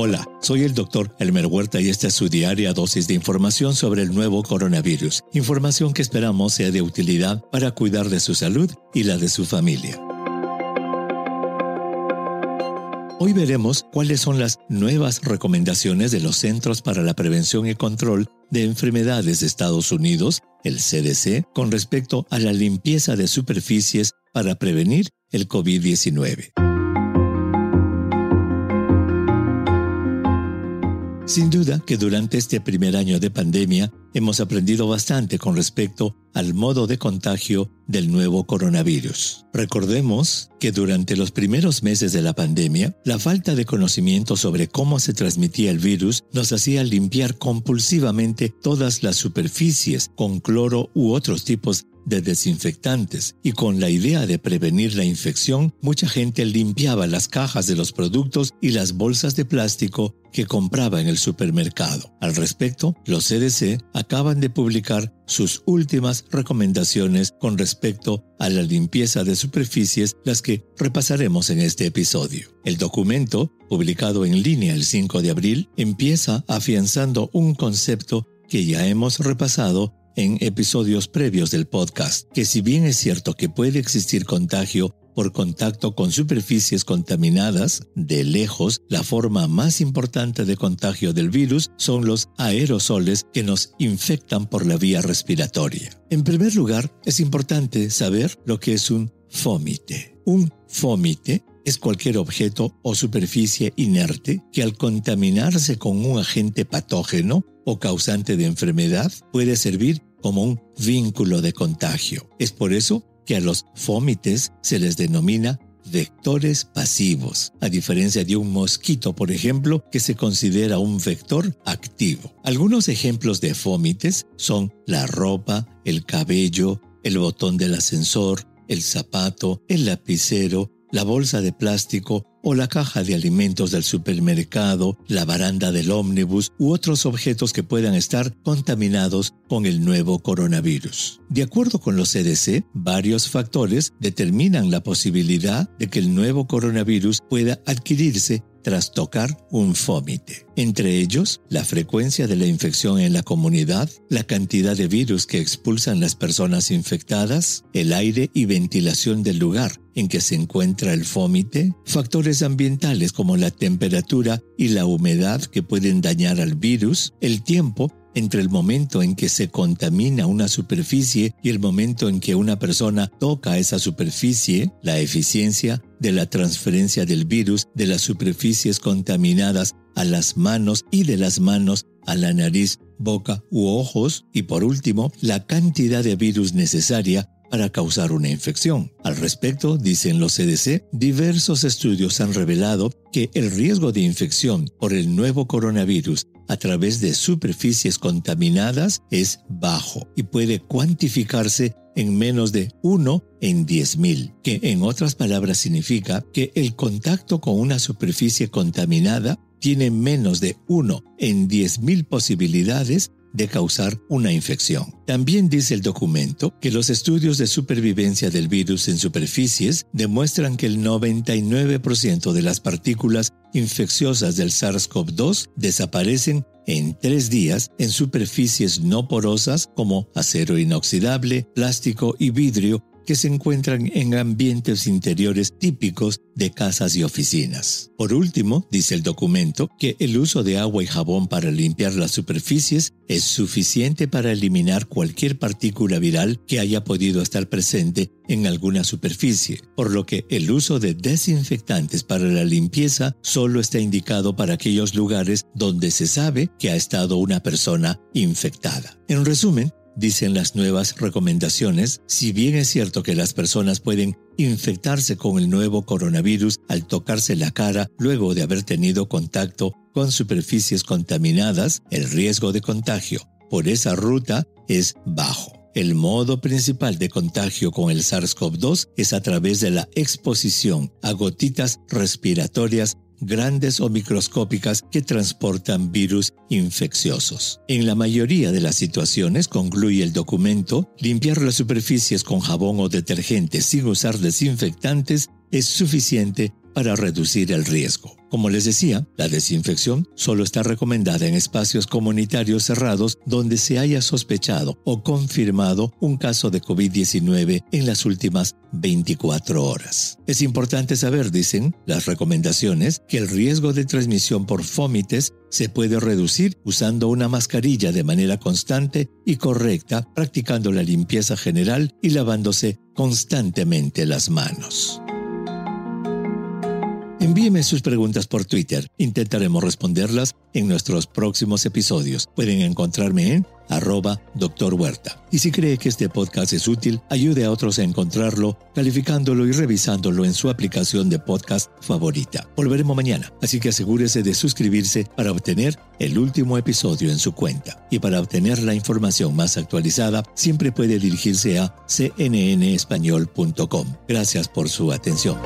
Hola, soy el doctor Elmer Huerta y esta es su diaria dosis de información sobre el nuevo coronavirus. Información que esperamos sea de utilidad para cuidar de su salud y la de su familia. Hoy veremos cuáles son las nuevas recomendaciones de los Centros para la Prevención y Control de Enfermedades de Estados Unidos, el CDC, con respecto a la limpieza de superficies para prevenir el COVID-19. Sin duda que durante este primer año de pandemia hemos aprendido bastante con respecto al modo de contagio del nuevo coronavirus. Recordemos que durante los primeros meses de la pandemia, la falta de conocimiento sobre cómo se transmitía el virus nos hacía limpiar compulsivamente todas las superficies con cloro u otros tipos de desinfectantes y con la idea de prevenir la infección, mucha gente limpiaba las cajas de los productos y las bolsas de plástico que compraba en el supermercado. Al respecto, los CDC acaban de publicar sus últimas recomendaciones con respecto a la limpieza de superficies, las que repasaremos en este episodio. El documento, publicado en línea el 5 de abril, empieza afianzando un concepto que ya hemos repasado en episodios previos del podcast, que si bien es cierto que puede existir contagio por contacto con superficies contaminadas, de lejos, la forma más importante de contagio del virus son los aerosoles que nos infectan por la vía respiratoria. En primer lugar, es importante saber lo que es un fómite. Un fómite es cualquier objeto o superficie inerte que al contaminarse con un agente patógeno o causante de enfermedad puede servir como un vínculo de contagio. Es por eso que a los fómites se les denomina vectores pasivos, a diferencia de un mosquito, por ejemplo, que se considera un vector activo. Algunos ejemplos de fómites son la ropa, el cabello, el botón del ascensor, el zapato, el lapicero, la bolsa de plástico o la caja de alimentos del supermercado, la baranda del ómnibus u otros objetos que puedan estar contaminados con el nuevo coronavirus. De acuerdo con los CDC, varios factores determinan la posibilidad de que el nuevo coronavirus pueda adquirirse tras tocar un fómite. Entre ellos, la frecuencia de la infección en la comunidad, la cantidad de virus que expulsan las personas infectadas, el aire y ventilación del lugar en que se encuentra el fómite, factores ambientales como la temperatura y la humedad que pueden dañar al virus, el tiempo entre el momento en que se contamina una superficie y el momento en que una persona toca esa superficie, la eficiencia de la transferencia del virus de las superficies contaminadas a las manos y de las manos a la nariz, boca u ojos y por último, la cantidad de virus necesaria para causar una infección. Al respecto, dicen los CDC, diversos estudios han revelado que el riesgo de infección por el nuevo coronavirus a través de superficies contaminadas es bajo y puede cuantificarse en menos de 1 en 10.000, que en otras palabras significa que el contacto con una superficie contaminada tiene menos de 1 en 10.000 posibilidades de causar una infección. También dice el documento que los estudios de supervivencia del virus en superficies demuestran que el 99% de las partículas infecciosas del SARS-CoV-2 desaparecen en tres días en superficies no porosas como acero inoxidable, plástico y vidrio que se encuentran en ambientes interiores típicos de casas y oficinas. Por último, dice el documento que el uso de agua y jabón para limpiar las superficies es suficiente para eliminar cualquier partícula viral que haya podido estar presente en alguna superficie, por lo que el uso de desinfectantes para la limpieza solo está indicado para aquellos lugares donde se sabe que ha estado una persona infectada. En resumen, Dicen las nuevas recomendaciones, si bien es cierto que las personas pueden infectarse con el nuevo coronavirus al tocarse la cara luego de haber tenido contacto con superficies contaminadas, el riesgo de contagio por esa ruta es bajo. El modo principal de contagio con el SARS-CoV-2 es a través de la exposición a gotitas respiratorias grandes o microscópicas que transportan virus infecciosos. En la mayoría de las situaciones, concluye el documento, limpiar las superficies con jabón o detergente sin usar desinfectantes es suficiente para reducir el riesgo. Como les decía, la desinfección solo está recomendada en espacios comunitarios cerrados donde se haya sospechado o confirmado un caso de COVID-19 en las últimas 24 horas. Es importante saber, dicen las recomendaciones, que el riesgo de transmisión por fómites se puede reducir usando una mascarilla de manera constante y correcta, practicando la limpieza general y lavándose constantemente las manos. Envíeme sus preguntas por Twitter. Intentaremos responderlas en nuestros próximos episodios. Pueden encontrarme en arroba. Huerta. Y si cree que este podcast es útil, ayude a otros a encontrarlo, calificándolo y revisándolo en su aplicación de podcast favorita. Volveremos mañana, así que asegúrese de suscribirse para obtener el último episodio en su cuenta. Y para obtener la información más actualizada, siempre puede dirigirse a cnnespañol.com. Gracias por su atención.